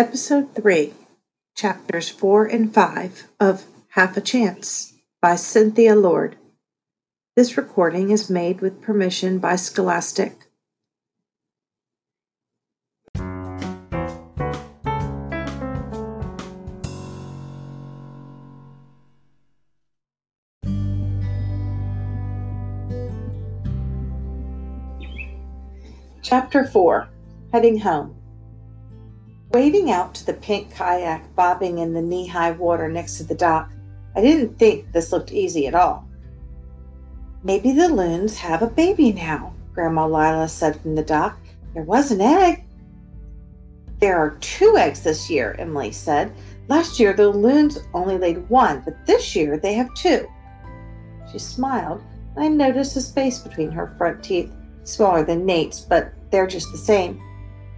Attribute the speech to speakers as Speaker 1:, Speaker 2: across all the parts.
Speaker 1: Episode 3, Chapters 4 and 5 of Half a Chance by Cynthia Lord. This recording is made with permission by Scholastic. Chapter 4 Heading Home. Wading out to the pink kayak bobbing in the knee high water next to the dock, I didn't think this looked easy at all. Maybe the loons have a baby now, Grandma Lila said from the dock. There was an egg. There are two eggs this year, Emily said. Last year the loons only laid one, but this year they have two. She smiled, and I noticed a space between her front teeth, smaller than Nate's, but they're just the same.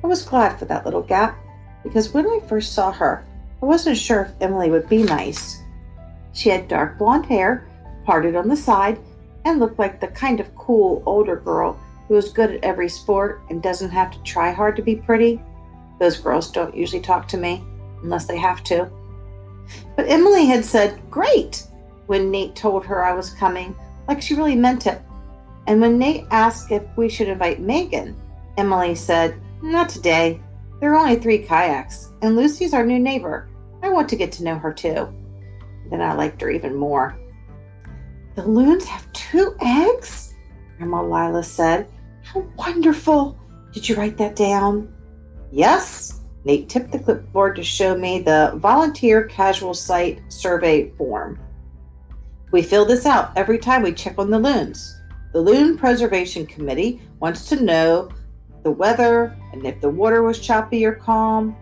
Speaker 1: I was glad for that little gap because when I first saw her, I wasn't sure if Emily would be nice. She had dark blonde hair, parted on the side, and looked like the kind of cool older girl who is good at every sport and doesn't have to try hard to be pretty. Those girls don't usually talk to me unless they have to. But Emily had said, Great, when Nate told her I was coming, like she really meant it. And when Nate asked if we should invite Megan, Emily said, Not today. There are only three kayaks, and Lucy's our new neighbor. I want to get to know her too. Then I liked her even more. The loons have two eggs? Grandma Lila said. How wonderful! Did you write that down? Yes. Nate tipped the clipboard to show me the volunteer casual site survey form. We fill this out every time we check on the loons. The Loon Preservation Committee wants to know the weather, and if the water was choppy or calm.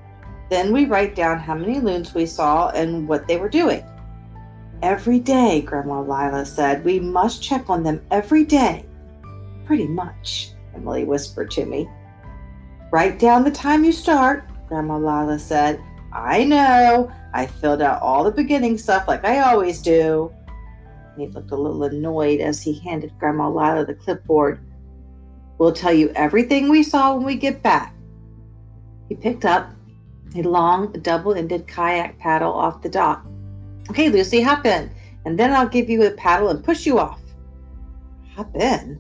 Speaker 1: Then we write down how many loons we saw and what they were doing. Every day, Grandma Lila said, we must check on them every day. Pretty much, Emily whispered to me. Write down the time you start, Grandma Lila said. I know. I filled out all the beginning stuff like I always do. He looked a little annoyed as he handed Grandma Lila the clipboard. We'll tell you everything we saw when we get back. He picked up a long, double ended kayak paddle off the dock. Okay, Lucy, hop in, and then I'll give you a paddle and push you off. Hop in?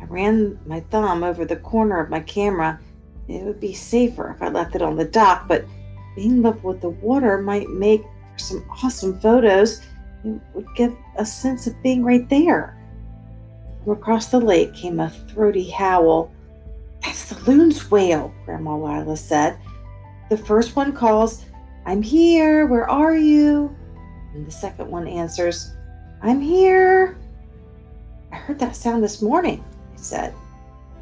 Speaker 1: I ran my thumb over the corner of my camera. It would be safer if I left it on the dock, but being level with the water might make for some awesome photos. It would give a sense of being right there. From across the lake came a throaty howl. That's the loon's wail, Grandma Lila said. The first one calls, I'm here, where are you? And the second one answers, I'm here. I heard that sound this morning, I said.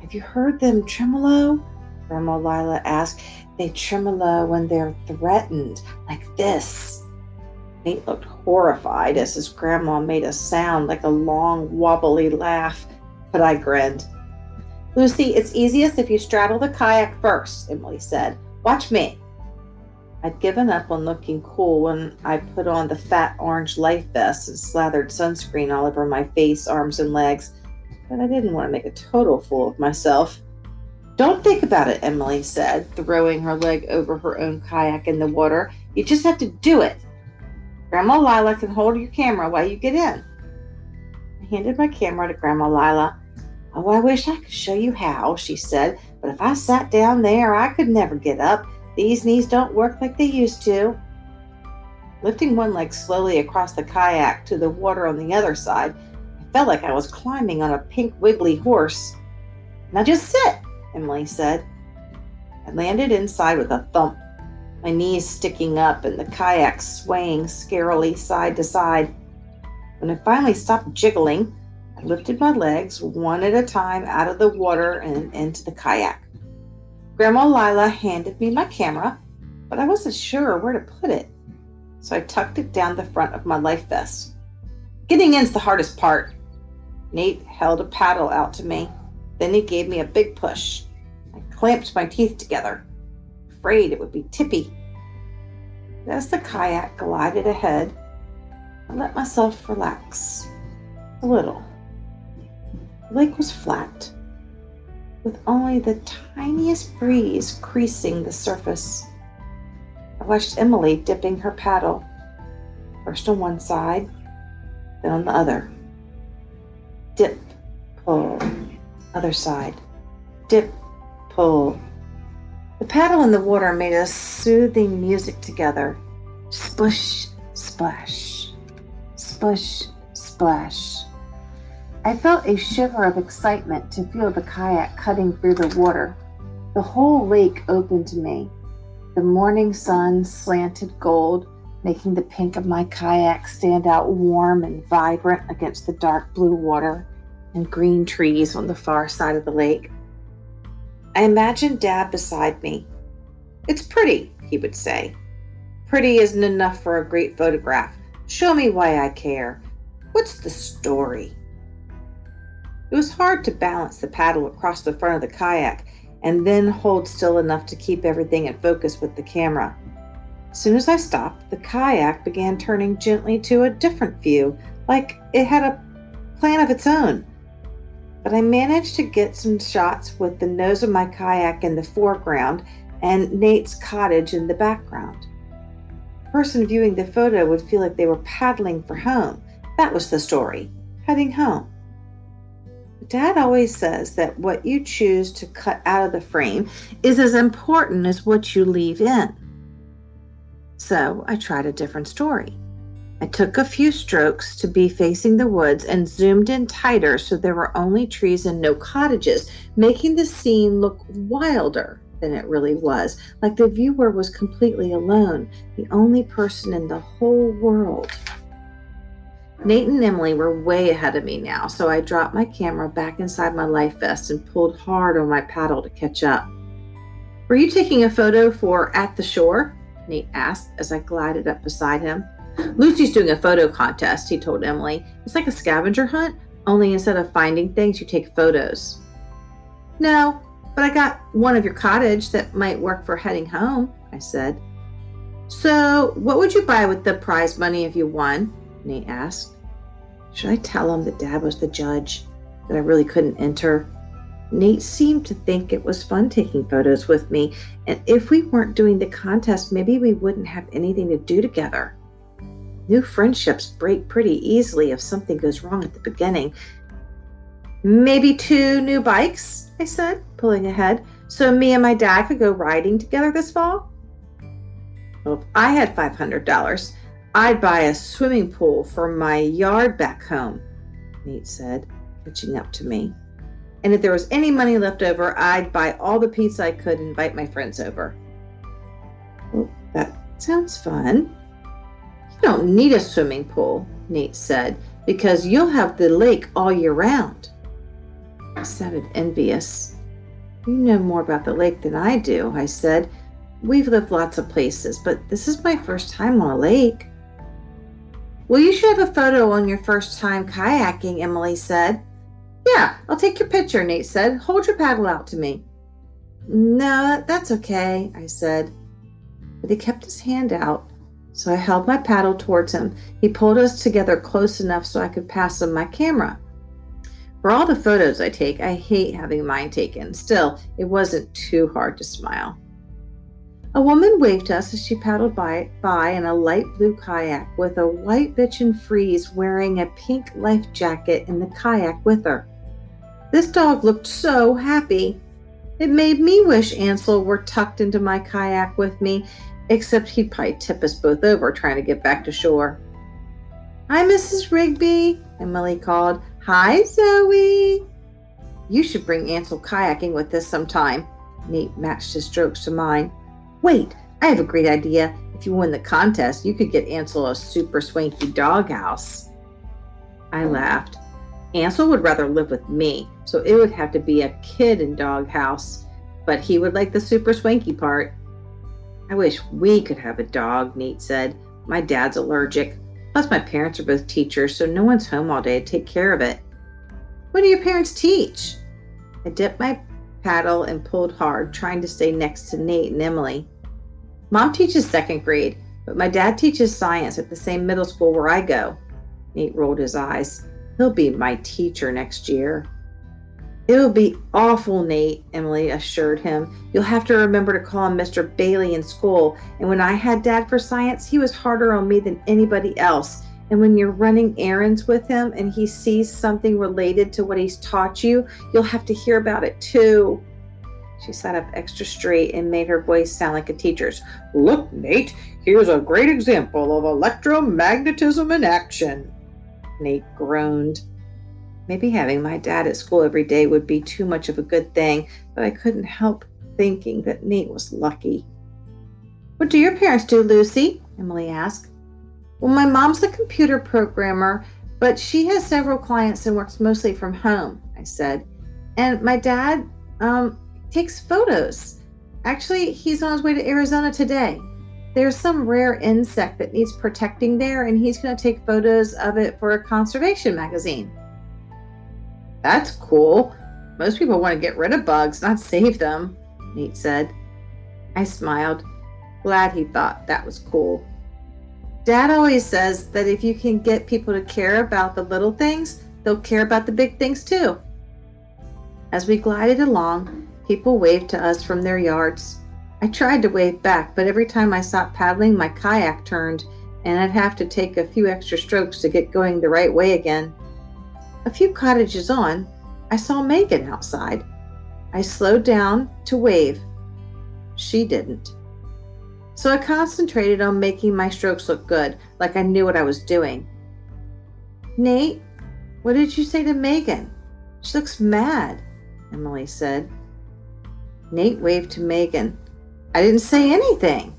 Speaker 1: Have you heard them tremolo? Grandma Lila asked. They tremolo when they're threatened, like this. Nate looked horrified as his grandma made a sound like a long, wobbly laugh, but I grinned. Lucy, it's easiest if you straddle the kayak first, Emily said. Watch me. I'd given up on looking cool when I put on the fat orange life vest and slathered sunscreen all over my face, arms, and legs, but I didn't want to make a total fool of myself. Don't think about it, Emily said, throwing her leg over her own kayak in the water. You just have to do it. Grandma Lila can hold your camera while you get in. I handed my camera to Grandma Lila. Oh, I wish I could show you how, she said, but if I sat down there, I could never get up. These knees don't work like they used to. Lifting one leg slowly across the kayak to the water on the other side, I felt like I was climbing on a pink wiggly horse. Now just sit, Emily said. I landed inside with a thump my knees sticking up and the kayak swaying scarily side to side. When I finally stopped jiggling, I lifted my legs one at a time out of the water and into the kayak. Grandma Lila handed me my camera, but I wasn't sure where to put it, so I tucked it down the front of my life vest. Getting in's the hardest part. Nate held a paddle out to me. Then he gave me a big push. I clamped my teeth together afraid it would be tippy. As the kayak glided ahead, I let myself relax a little. The lake was flat, with only the tiniest breeze creasing the surface. I watched Emily dipping her paddle, first on one side, then on the other. Dip, pull, other side. Dip, pull. The paddle and the water made a soothing music together. Splish, splash, splish, splash. I felt a shiver of excitement to feel the kayak cutting through the water. The whole lake opened to me. The morning sun slanted gold, making the pink of my kayak stand out warm and vibrant against the dark blue water and green trees on the far side of the lake. I imagined Dad beside me. It's pretty, he would say. Pretty isn't enough for a great photograph. Show me why I care. What's the story? It was hard to balance the paddle across the front of the kayak and then hold still enough to keep everything in focus with the camera. As soon as I stopped, the kayak began turning gently to a different view, like it had a plan of its own but I managed to get some shots with the nose of my kayak in the foreground and Nate's cottage in the background. The person viewing the photo would feel like they were paddling for home. That was the story, heading home. Dad always says that what you choose to cut out of the frame is as important as what you leave in. So I tried a different story. I took a few strokes to be facing the woods and zoomed in tighter so there were only trees and no cottages, making the scene look wilder than it really was, like the viewer was completely alone, the only person in the whole world. Nate and Emily were way ahead of me now, so I dropped my camera back inside my life vest and pulled hard on my paddle to catch up. Were you taking a photo for At the Shore? Nate asked as I glided up beside him. Lucy's doing a photo contest, he told Emily. It's like a scavenger hunt, only instead of finding things, you take photos. No, but I got one of your cottage that might work for heading home, I said. So, what would you buy with the prize money if you won? Nate asked. Should I tell him that Dad was the judge, that I really couldn't enter? Nate seemed to think it was fun taking photos with me, and if we weren't doing the contest, maybe we wouldn't have anything to do together. New friendships break pretty easily if something goes wrong at the beginning. Maybe two new bikes, I said, pulling ahead, so me and my dad could go riding together this fall. Well, if I had $500, I'd buy a swimming pool for my yard back home, Nate said, catching up to me. And if there was any money left over, I'd buy all the pizza I could and invite my friends over. Well, that sounds fun, you don't need a swimming pool, Nate said, because you'll have the lake all year round. I sounded envious. You know more about the lake than I do, I said. We've lived lots of places, but this is my first time on a lake. Well, you should have a photo on your first time kayaking, Emily said. Yeah, I'll take your picture, Nate said. Hold your paddle out to me. No, that's okay, I said. But he kept his hand out so I held my paddle towards him. He pulled us together close enough so I could pass him my camera. For all the photos I take, I hate having mine taken. Still, it wasn't too hard to smile. A woman waved us as she paddled by, by in a light blue kayak with a white bichon frise wearing a pink life jacket in the kayak with her. This dog looked so happy. It made me wish Ansel were tucked into my kayak with me except he'd probably tip us both over trying to get back to shore. Hi, Mrs. Rigby, Emily called. Hi, Zoe. You should bring Ansel kayaking with us sometime. Nate matched his strokes to mine. Wait, I have a great idea. If you win the contest, you could get Ansel a super swanky doghouse. I laughed. Ansel would rather live with me, so it would have to be a kid in doghouse, but he would like the super swanky part. I wish we could have a dog, Nate said. My dad's allergic. Plus, my parents are both teachers, so no one's home all day to take care of it. What do your parents teach? I dipped my paddle and pulled hard, trying to stay next to Nate and Emily. Mom teaches second grade, but my dad teaches science at the same middle school where I go. Nate rolled his eyes. He'll be my teacher next year. It'll be awful, Nate, Emily assured him. You'll have to remember to call him Mr. Bailey in school. And when I had dad for science, he was harder on me than anybody else. And when you're running errands with him and he sees something related to what he's taught you, you'll have to hear about it too. She sat up extra straight and made her voice sound like a teacher's. Look, Nate, here's a great example of electromagnetism in action. Nate groaned. Maybe having my dad at school every day would be too much of a good thing, but I couldn't help thinking that Nate was lucky. What do your parents do, Lucy? Emily asked. Well, my mom's a computer programmer, but she has several clients and works mostly from home, I said. And my dad um, takes photos. Actually, he's on his way to Arizona today. There's some rare insect that needs protecting there, and he's going to take photos of it for a conservation magazine. That's cool. Most people want to get rid of bugs, not save them, Nate said. I smiled, glad he thought that was cool. Dad always says that if you can get people to care about the little things, they'll care about the big things too. As we glided along, people waved to us from their yards. I tried to wave back, but every time I stopped paddling, my kayak turned, and I'd have to take a few extra strokes to get going the right way again. A few cottages on, I saw Megan outside. I slowed down to wave. She didn't. So I concentrated on making my strokes look good, like I knew what I was doing. Nate, what did you say to Megan? She looks mad, Emily said. Nate waved to Megan. I didn't say anything.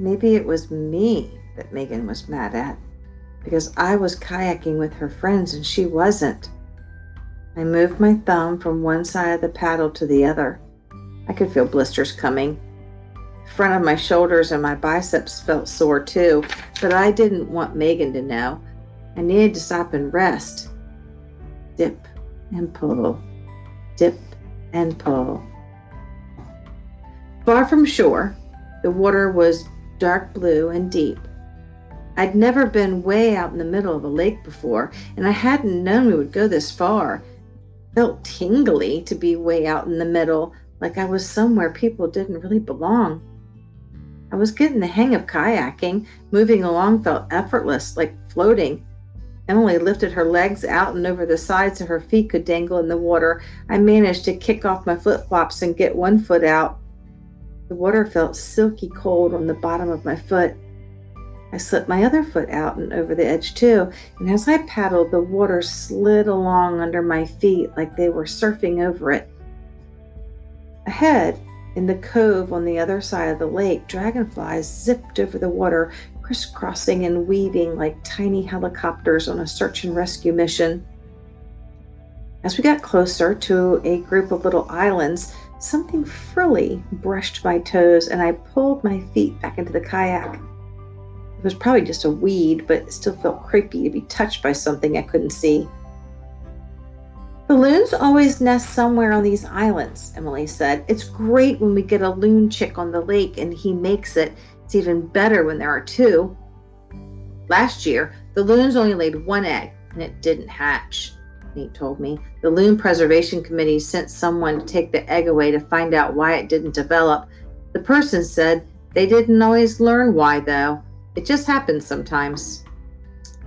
Speaker 1: Maybe it was me that Megan was mad at because I was kayaking with her friends and she wasn't. I moved my thumb from one side of the paddle to the other. I could feel blisters coming. The front of my shoulders and my biceps felt sore too, but I didn't want Megan to know. I needed to stop and rest. Dip and pull, dip and pull. Far from shore, the water was dark blue and deep. I'd never been way out in the middle of a lake before, and I hadn't known we would go this far. Felt tingly to be way out in the middle, like I was somewhere people didn't really belong. I was getting the hang of kayaking. Moving along felt effortless, like floating. Emily lifted her legs out and over the sides so her feet could dangle in the water. I managed to kick off my flip flops and get one foot out. The water felt silky cold on the bottom of my foot. I slipped my other foot out and over the edge too, and as I paddled, the water slid along under my feet like they were surfing over it. Ahead, in the cove on the other side of the lake, dragonflies zipped over the water, crisscrossing and weaving like tiny helicopters on a search and rescue mission. As we got closer to a group of little islands, something frilly brushed my toes, and I pulled my feet back into the kayak. It was probably just a weed, but it still felt creepy to be touched by something I couldn't see. The loons always nest somewhere on these islands, Emily said. It's great when we get a loon chick on the lake and he makes it. It's even better when there are two. Last year, the loons only laid one egg and it didn't hatch, Nate told me. The Loon Preservation Committee sent someone to take the egg away to find out why it didn't develop. The person said they didn't always learn why, though. It just happens sometimes.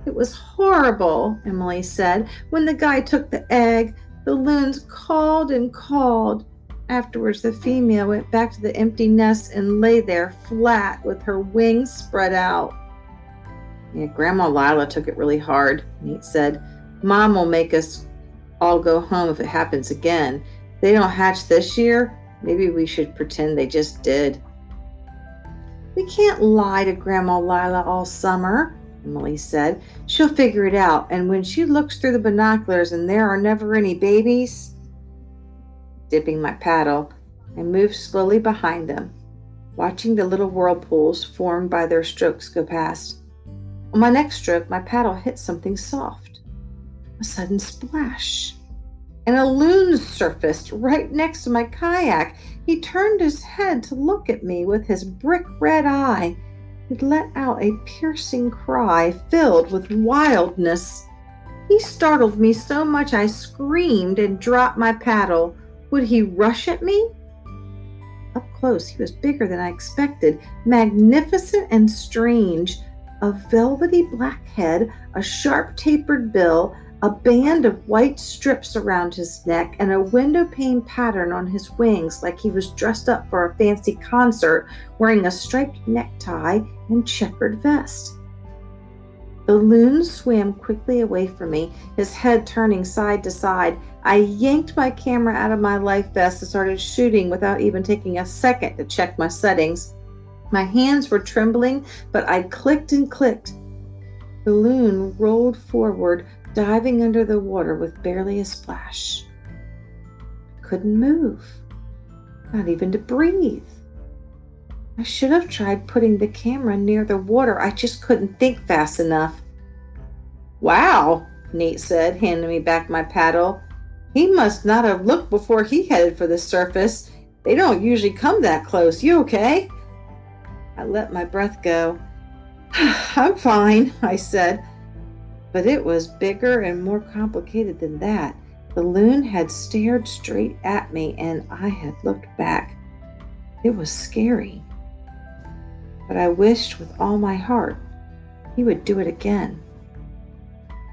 Speaker 1: It was horrible, Emily said. When the guy took the egg, the loons called and called. Afterwards, the female went back to the empty nest and lay there flat with her wings spread out. Yeah, Grandma Lila took it really hard, Nate said. Mom will make us all go home if it happens again. They don't hatch this year, maybe we should pretend they just did. We can't lie to Grandma Lila all summer, Emily said. She'll figure it out, and when she looks through the binoculars and there are never any babies. Dipping my paddle, I moved slowly behind them, watching the little whirlpools formed by their strokes go past. On my next stroke, my paddle hit something soft. A sudden splash and a loon surfaced right next to my kayak. He turned his head to look at me with his brick red eye. He let out a piercing cry filled with wildness. He startled me so much I screamed and dropped my paddle. Would he rush at me? Up close, he was bigger than I expected, magnificent and strange. A velvety black head, a sharp tapered bill, a band of white strips around his neck, and a window pane pattern on his wings, like he was dressed up for a fancy concert, wearing a striped necktie and checkered vest. The loon swam quickly away from me, his head turning side to side. I yanked my camera out of my life vest and started shooting without even taking a second to check my settings. My hands were trembling, but I clicked and clicked. The loon rolled forward, diving under the water with barely a splash. I couldn't move, not even to breathe. I should have tried putting the camera near the water. I just couldn't think fast enough. Wow, Nate said, handing me back my paddle. He must not have looked before he headed for the surface. They don't usually come that close. You okay? I let my breath go. I'm fine, I said. But it was bigger and more complicated than that. The loon had stared straight at me, and I had looked back. It was scary but I wished with all my heart he would do it again.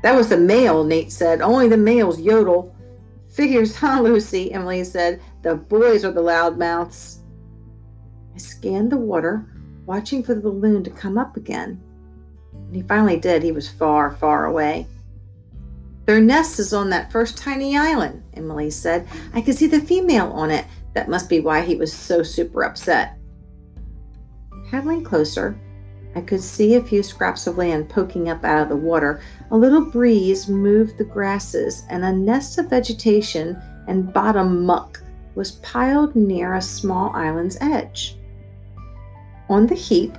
Speaker 1: That was the male, Nate said. Only the males yodel. Figures, huh, Lucy? Emily said. The boys are the loudmouths. I scanned the water, watching for the balloon to come up again. He finally did, he was far, far away. Their nest is on that first tiny island, Emily said. I could see the female on it. That must be why he was so super upset. Paddling closer, I could see a few scraps of land poking up out of the water. A little breeze moved the grasses, and a nest of vegetation and bottom muck was piled near a small island's edge. On the heap,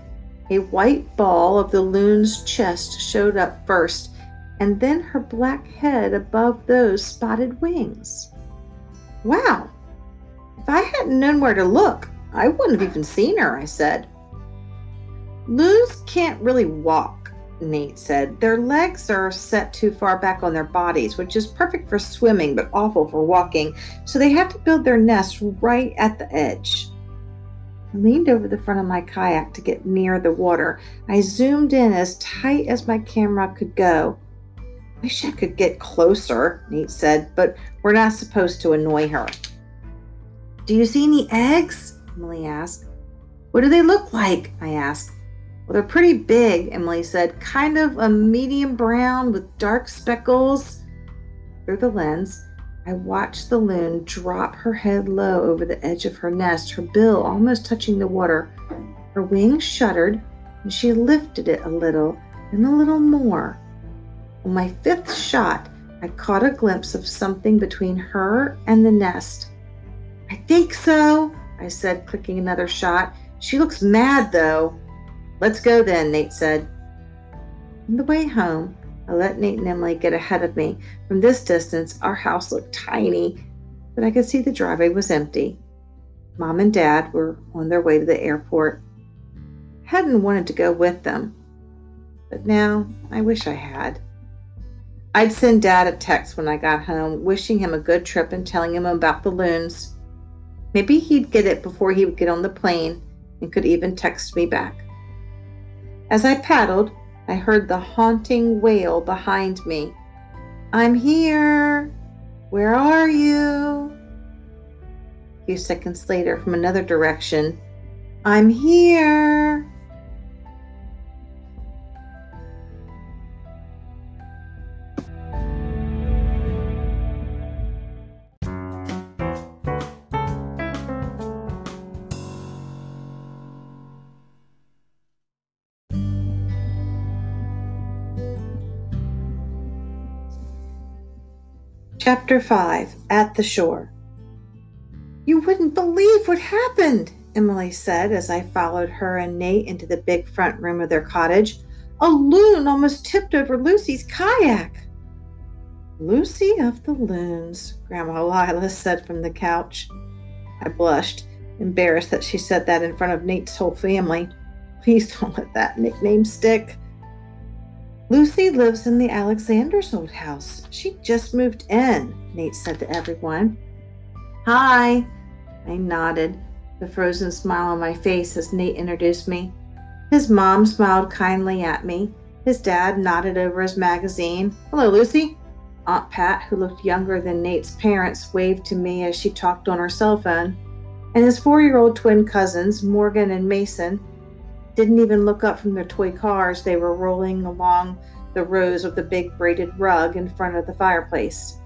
Speaker 1: a white ball of the loon's chest showed up first, and then her black head above those spotted wings. Wow! If I hadn't known where to look, I wouldn't have even seen her, I said. Loons can't really walk, Nate said. Their legs are set too far back on their bodies, which is perfect for swimming but awful for walking, so they have to build their nest right at the edge. Leaned over the front of my kayak to get near the water. I zoomed in as tight as my camera could go. Wish I could get closer, Nate said, but we're not supposed to annoy her. Do you see any eggs? Emily asked. What do they look like? I asked. Well, they're pretty big, Emily said. Kind of a medium brown with dark speckles. Through the lens, I watched the loon drop her head low over the edge of her nest, her bill almost touching the water. Her wings shuddered, and she lifted it a little and a little more. On my fifth shot, I caught a glimpse of something between her and the nest. I think so, I said, clicking another shot. She looks mad, though. Let's go then, Nate said. On the way home, I let Nate and Emily get ahead of me. From this distance, our house looked tiny, but I could see the driveway was empty. Mom and Dad were on their way to the airport. Hadn't wanted to go with them, but now I wish I had. I'd send Dad a text when I got home, wishing him a good trip and telling him about the loons. Maybe he'd get it before he would get on the plane and could even text me back. As I paddled, I heard the haunting wail behind me. I'm here. Where are you? A few seconds later, from another direction, I'm here. Chapter 5 At the Shore. You wouldn't believe what happened, Emily said as I followed her and Nate into the big front room of their cottage. A loon almost tipped over Lucy's kayak. Lucy of the Loons, Grandma Lila said from the couch. I blushed, embarrassed that she said that in front of Nate's whole family. Please don't let that nickname stick. Lucy lives in the Alexander's old house. She just moved in, Nate said to everyone. Hi. I nodded, the frozen smile on my face as Nate introduced me. His mom smiled kindly at me. His dad nodded over his magazine. Hello, Lucy. Aunt Pat, who looked younger than Nate's parents, waved to me as she talked on her cell phone. And his four year old twin cousins, Morgan and Mason, didn't even look up from their toy cars. They were rolling along the rows of the big braided rug in front of the fireplace.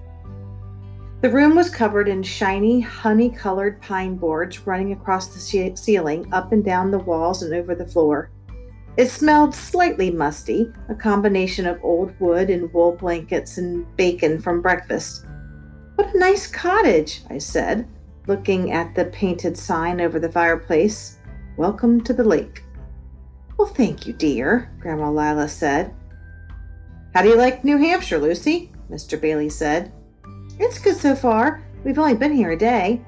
Speaker 1: The room was covered in shiny, honey colored pine boards running across the ceiling, up and down the walls, and over the floor. It smelled slightly musty, a combination of old wood and wool blankets and bacon from breakfast. What a nice cottage, I said, looking at the painted sign over the fireplace. Welcome to the lake. Well, thank you, dear, Grandma Lila said. How do you like New Hampshire, Lucy? Mr. Bailey said. It's good so far. We've only been here a day.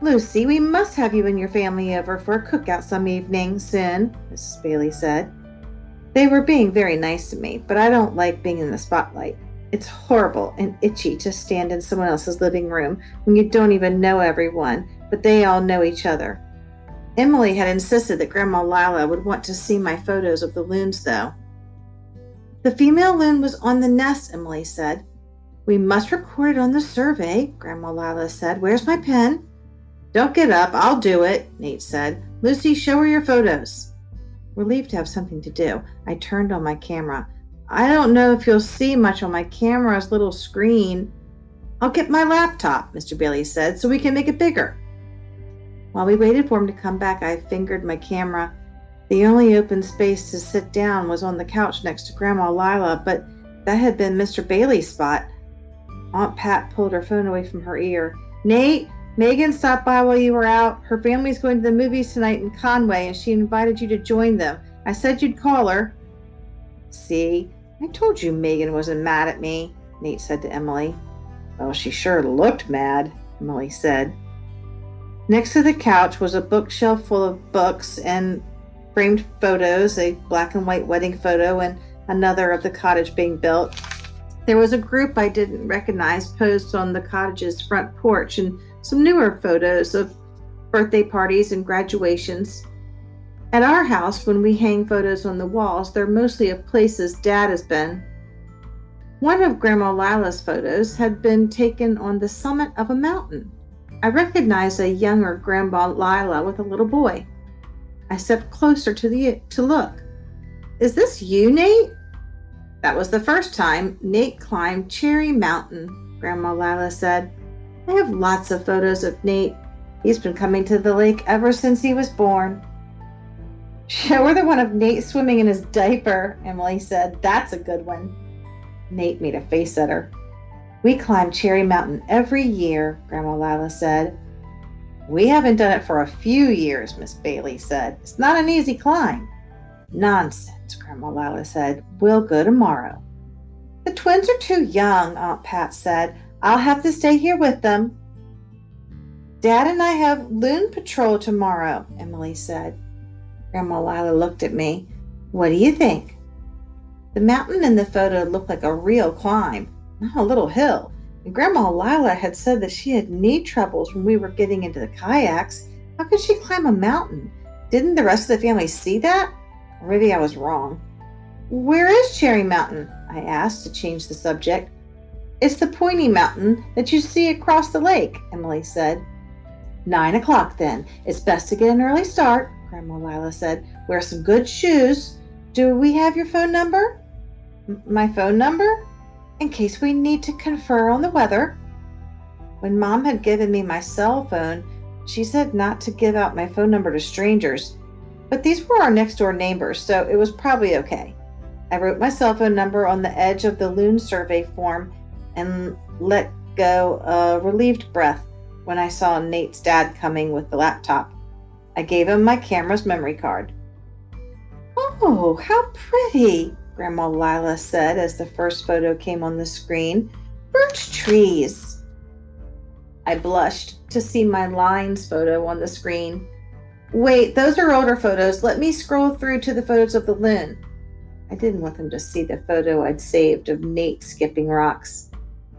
Speaker 1: Lucy, we must have you and your family over for a cookout some evening soon, Mrs. Bailey said. They were being very nice to me, but I don't like being in the spotlight. It's horrible and itchy to stand in someone else's living room when you don't even know everyone, but they all know each other. Emily had insisted that Grandma Lila would want to see my photos of the loons, though. The female loon was on the nest, Emily said. We must record it on the survey, Grandma Lila said. Where's my pen? Don't get up, I'll do it, Nate said. Lucy, show her your photos. Relieved to have something to do, I turned on my camera. I don't know if you'll see much on my camera's little screen. I'll get my laptop, Mr. Bailey said, so we can make it bigger. While we waited for him to come back, I fingered my camera. The only open space to sit down was on the couch next to Grandma Lila, but that had been Mr. Bailey's spot. Aunt Pat pulled her phone away from her ear. Nate, Megan stopped by while you were out. Her family's going to the movies tonight in Conway, and she invited you to join them. I said you'd call her. See, I told you Megan wasn't mad at me, Nate said to Emily. Well, she sure looked mad, Emily said. Next to the couch was a bookshelf full of books and framed photos, a black and white wedding photo, and another of the cottage being built. There was a group I didn't recognize posed on the cottage's front porch and some newer photos of birthday parties and graduations. At our house, when we hang photos on the walls, they're mostly of places Dad has been. One of Grandma Lila's photos had been taken on the summit of a mountain. I recognized a younger Grandma Lila with a little boy. I stepped closer to the to look. Is this you, Nate? That was the first time Nate climbed Cherry Mountain, Grandma Lila said. I have lots of photos of Nate. He's been coming to the lake ever since he was born. Show her the one of Nate swimming in his diaper, Emily said. That's a good one. Nate made a face at her. We climb Cherry Mountain every year, Grandma Lila said. We haven't done it for a few years, Miss Bailey said. It's not an easy climb. Nonsense, Grandma Lila said. We'll go tomorrow. The twins are too young, Aunt Pat said. I'll have to stay here with them. Dad and I have loon patrol tomorrow, Emily said. Grandma Lila looked at me. What do you think? The mountain in the photo looked like a real climb not a little hill. And Grandma Lila had said that she had knee troubles when we were getting into the kayaks. How could she climb a mountain? Didn't the rest of the family see that? Or maybe I was wrong. Where is Cherry Mountain? I asked to change the subject. It's the pointy mountain that you see across the lake, Emily said. Nine o'clock then. It's best to get an early start, Grandma Lila said. Wear some good shoes. Do we have your phone number? M- my phone number? In case we need to confer on the weather. When mom had given me my cell phone, she said not to give out my phone number to strangers, but these were our next door neighbors, so it was probably okay. I wrote my cell phone number on the edge of the loon survey form and let go a relieved breath when I saw Nate's dad coming with the laptop. I gave him my camera's memory card. Oh, how pretty! Grandma Lila said as the first photo came on the screen. Birch trees. I blushed to see my lines photo on the screen. Wait, those are older photos. Let me scroll through to the photos of the loon. I didn't want them to see the photo I'd saved of Nate skipping rocks.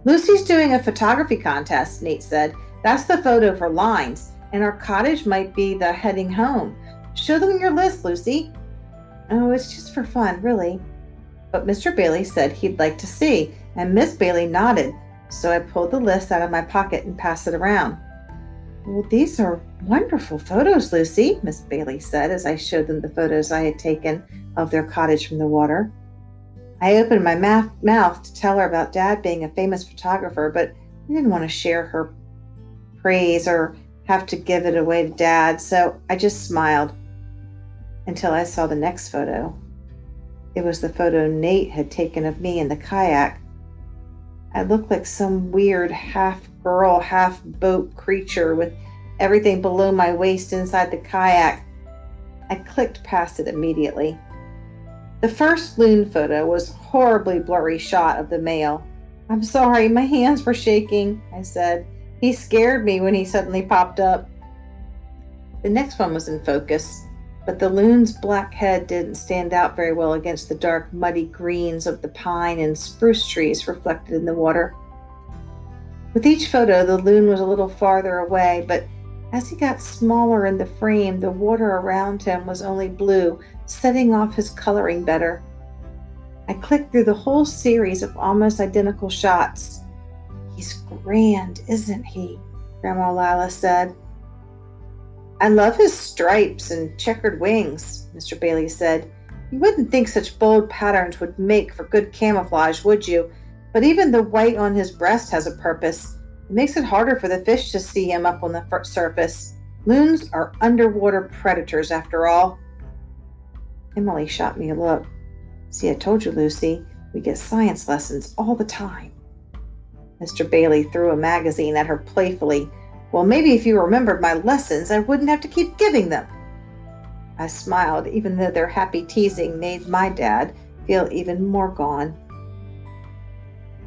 Speaker 1: Lucy's doing a photography contest, Nate said. That's the photo for lines, and our cottage might be the heading home. Show them your list, Lucy. Oh, it's just for fun, really. But Mr. Bailey said he'd like to see, and Miss Bailey nodded, so I pulled the list out of my pocket and passed it around. Well, these are wonderful photos, Lucy, Miss Bailey said as I showed them the photos I had taken of their cottage from the water. I opened my ma- mouth to tell her about Dad being a famous photographer, but I didn't want to share her praise or have to give it away to Dad, so I just smiled until I saw the next photo. It was the photo Nate had taken of me in the kayak. I looked like some weird half girl, half boat creature with everything below my waist inside the kayak. I clicked past it immediately. The first loon photo was horribly blurry shot of the male. I'm sorry, my hands were shaking, I said. He scared me when he suddenly popped up. The next one was in focus but the loon's black head didn't stand out very well against the dark, muddy greens of the pine and spruce trees reflected in the water. With each photo, the loon was a little farther away, but as he got smaller in the frame, the water around him was only blue, setting off his coloring better. I clicked through the whole series of almost identical shots. He's grand, isn't he? Grandma Lila said. I love his stripes and checkered wings, Mr. Bailey said. You wouldn't think such bold patterns would make for good camouflage, would you? But even the white on his breast has a purpose. It makes it harder for the fish to see him up on the surface. Loons are underwater predators, after all. Emily shot me a look. See, I told you, Lucy, we get science lessons all the time. Mr. Bailey threw a magazine at her playfully well, maybe if you remembered my lessons, I wouldn't have to keep giving them. I smiled, even though their happy teasing made my dad feel even more gone.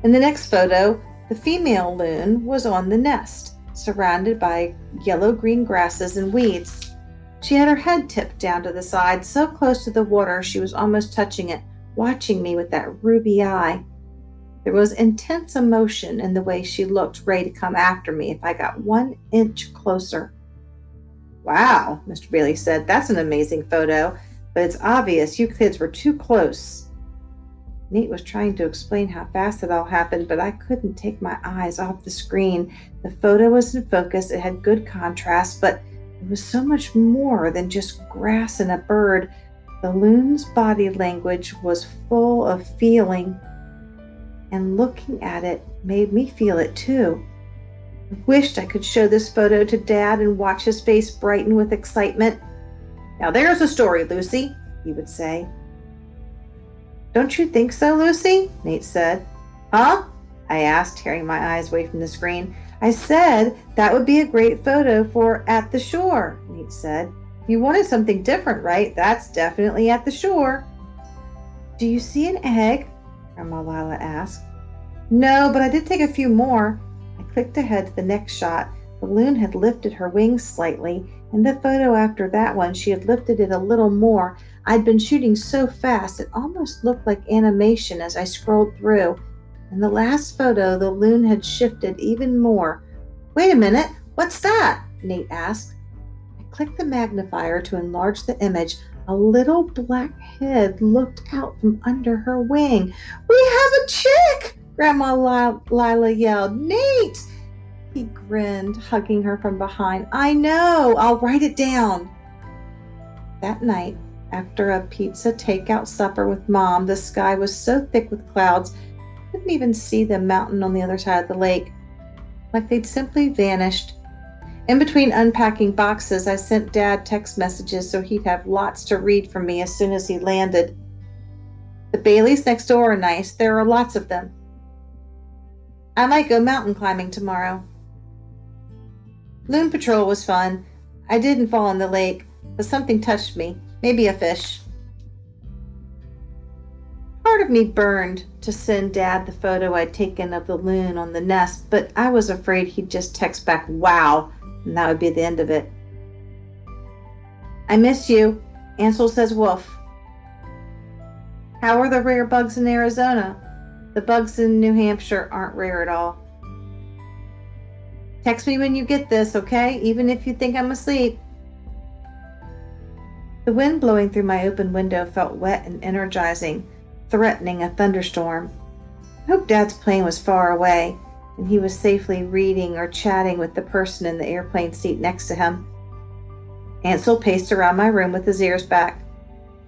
Speaker 1: In the next photo, the female loon was on the nest, surrounded by yellow green grasses and weeds. She had her head tipped down to the side, so close to the water she was almost touching it, watching me with that ruby eye. There was intense emotion in the way she looked, ready to come after me if I got one inch closer. Wow, Mr. Bailey said, that's an amazing photo, but it's obvious you kids were too close. Nate was trying to explain how fast it all happened, but I couldn't take my eyes off the screen. The photo was in focus, it had good contrast, but it was so much more than just grass and a bird. The loon's body language was full of feeling and looking at it made me feel it too. I wished I could show this photo to Dad and watch his face brighten with excitement. Now there's a story, Lucy, he would say. Don't you think so, Lucy? Nate said. Huh? I asked, tearing my eyes away from the screen. I said that would be a great photo for At the Shore, Nate said. You wanted something different, right? That's definitely at the shore. Do you see an egg? Grandma Lila asked. No, but I did take a few more. I clicked ahead to the next shot. The loon had lifted her wings slightly. In the photo after that one, she had lifted it a little more. I'd been shooting so fast it almost looked like animation as I scrolled through. In the last photo, the loon had shifted even more. Wait a minute, what's that? Nate asked. I clicked the magnifier to enlarge the image. A little black head looked out from under her wing. We have a chick! Grandma Lila yelled. Nate! He grinned, hugging her from behind. I know, I'll write it down. That night, after a pizza takeout supper with Mom, the sky was so thick with clouds, I couldn't even see the mountain on the other side of the lake. Like they'd simply vanished in between unpacking boxes, I sent Dad text messages so he'd have lots to read from me as soon as he landed. The Baileys next door are nice. There are lots of them. I might go mountain climbing tomorrow. Loon Patrol was fun. I didn't fall in the lake, but something touched me. Maybe a fish. Part of me burned to send Dad the photo I'd taken of the loon on the nest, but I was afraid he'd just text back, wow, and that would be the end of it. I miss you. Ansel says Wolf. How are the rare bugs in Arizona? The bugs in New Hampshire aren't rare at all. Text me when you get this, okay? Even if you think I'm asleep. The wind blowing through my open window felt wet and energizing, threatening a thunderstorm. I hoped Dad's plane was far away and he was safely reading or chatting with the person in the airplane seat next to him. Ansel paced around my room with his ears back.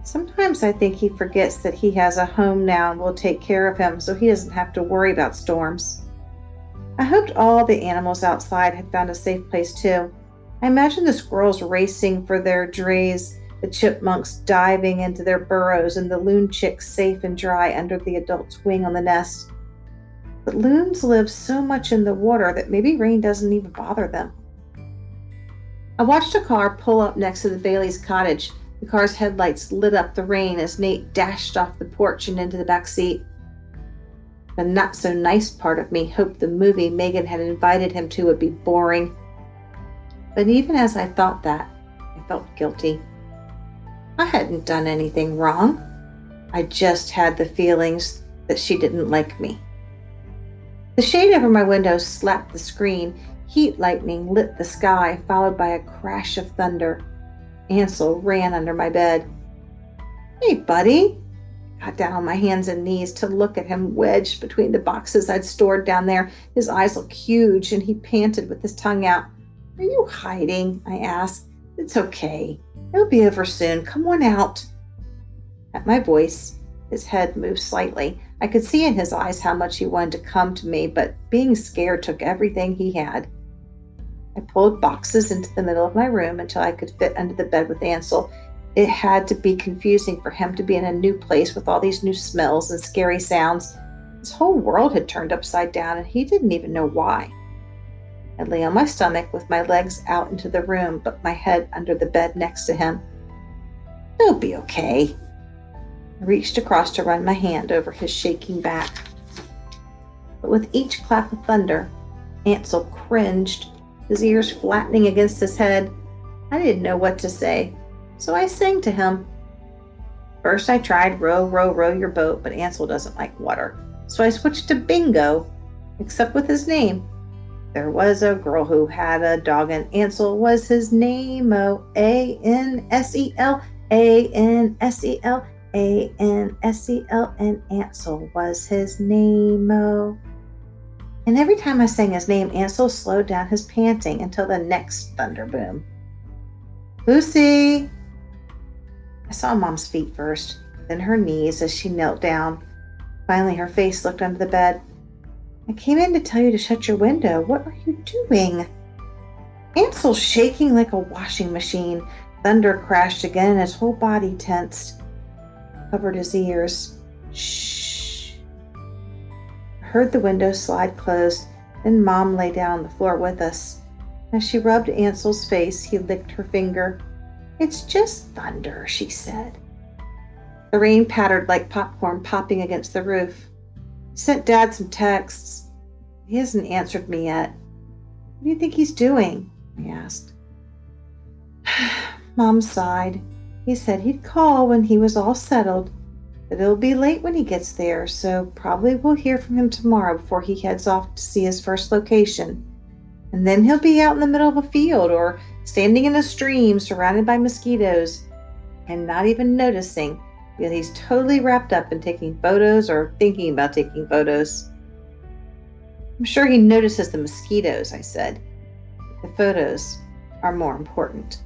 Speaker 1: Sometimes I think he forgets that he has a home now and will take care of him so he doesn't have to worry about storms. I hoped all the animals outside had found a safe place too. I imagined the squirrels racing for their drays, the chipmunks diving into their burrows, and the loon chicks safe and dry under the adult's wing on the nest. But loons live so much in the water that maybe rain doesn't even bother them. I watched a car pull up next to the Bailey's cottage. The car's headlights lit up the rain as Nate dashed off the porch and into the back seat. The not so nice part of me hoped the movie Megan had invited him to would be boring. But even as I thought that, I felt guilty. I hadn't done anything wrong. I just had the feelings that she didn't like me. The shade over my window slapped the screen. Heat lightning lit the sky, followed by a crash of thunder. Ansel ran under my bed. Hey, buddy. I got down on my hands and knees to look at him wedged between the boxes I'd stored down there. His eyes looked huge, and he panted with his tongue out. Are you hiding? I asked. It's okay. It'll be over soon. Come on out. At my voice, his head moved slightly. I could see in his eyes how much he wanted to come to me, but being scared took everything he had. I pulled boxes into the middle of my room until I could fit under the bed with Ansel. It had to be confusing for him to be in a new place with all these new smells and scary sounds. His whole world had turned upside down, and he didn't even know why. I lay on my stomach with my legs out into the room, but my head under the bed next to him. It'll be okay, I reached across to run my hand over his shaking back. But with each clap of thunder, Ansel cringed, his ears flattening against his head. I didn't know what to say, so I sang to him. First, I tried row, row, row your boat, but Ansel doesn't like water, so I switched to bingo, except with his name. There was a girl who had a dog, and Ansel was his name. O A N S E L A N S E L. A N S E L N Ansel was his name. And every time I sang his name, Ansel slowed down his panting until the next thunder boom. Lucy! I saw Mom's feet first, then her knees as she knelt down. Finally, her face looked under the bed. I came in to tell you to shut your window. What are you doing? Ansel, shaking like a washing machine. Thunder crashed again and his whole body tensed covered his ears. Shh. I heard the window slide closed, then Mom lay down on the floor with us. As she rubbed Ansel's face, he licked her finger. It's just thunder, she said. The rain pattered like popcorn popping against the roof. Sent Dad some texts. He hasn't answered me yet. What do you think he's doing? I asked. Mom sighed. He said he'd call when he was all settled, but it'll be late when he gets there, so probably we'll hear from him tomorrow before he heads off to see his first location. And then he'll be out in the middle of a field or standing in a stream surrounded by mosquitoes and not even noticing that he's totally wrapped up in taking photos or thinking about taking photos. I'm sure he notices the mosquitoes, I said. The photos are more important.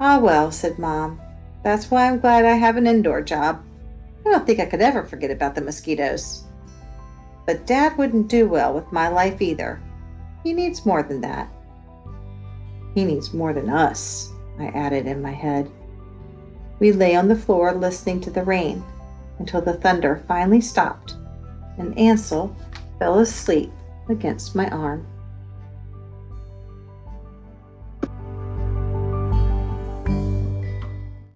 Speaker 1: Ah, well, said Mom. That's why I'm glad I have an indoor job. I don't think I could ever forget about the mosquitoes. But Dad wouldn't do well with my life either. He needs more than that. He needs more than us, I added in my head. We lay on the floor listening to the rain until the thunder finally stopped and Ansel fell asleep against my arm.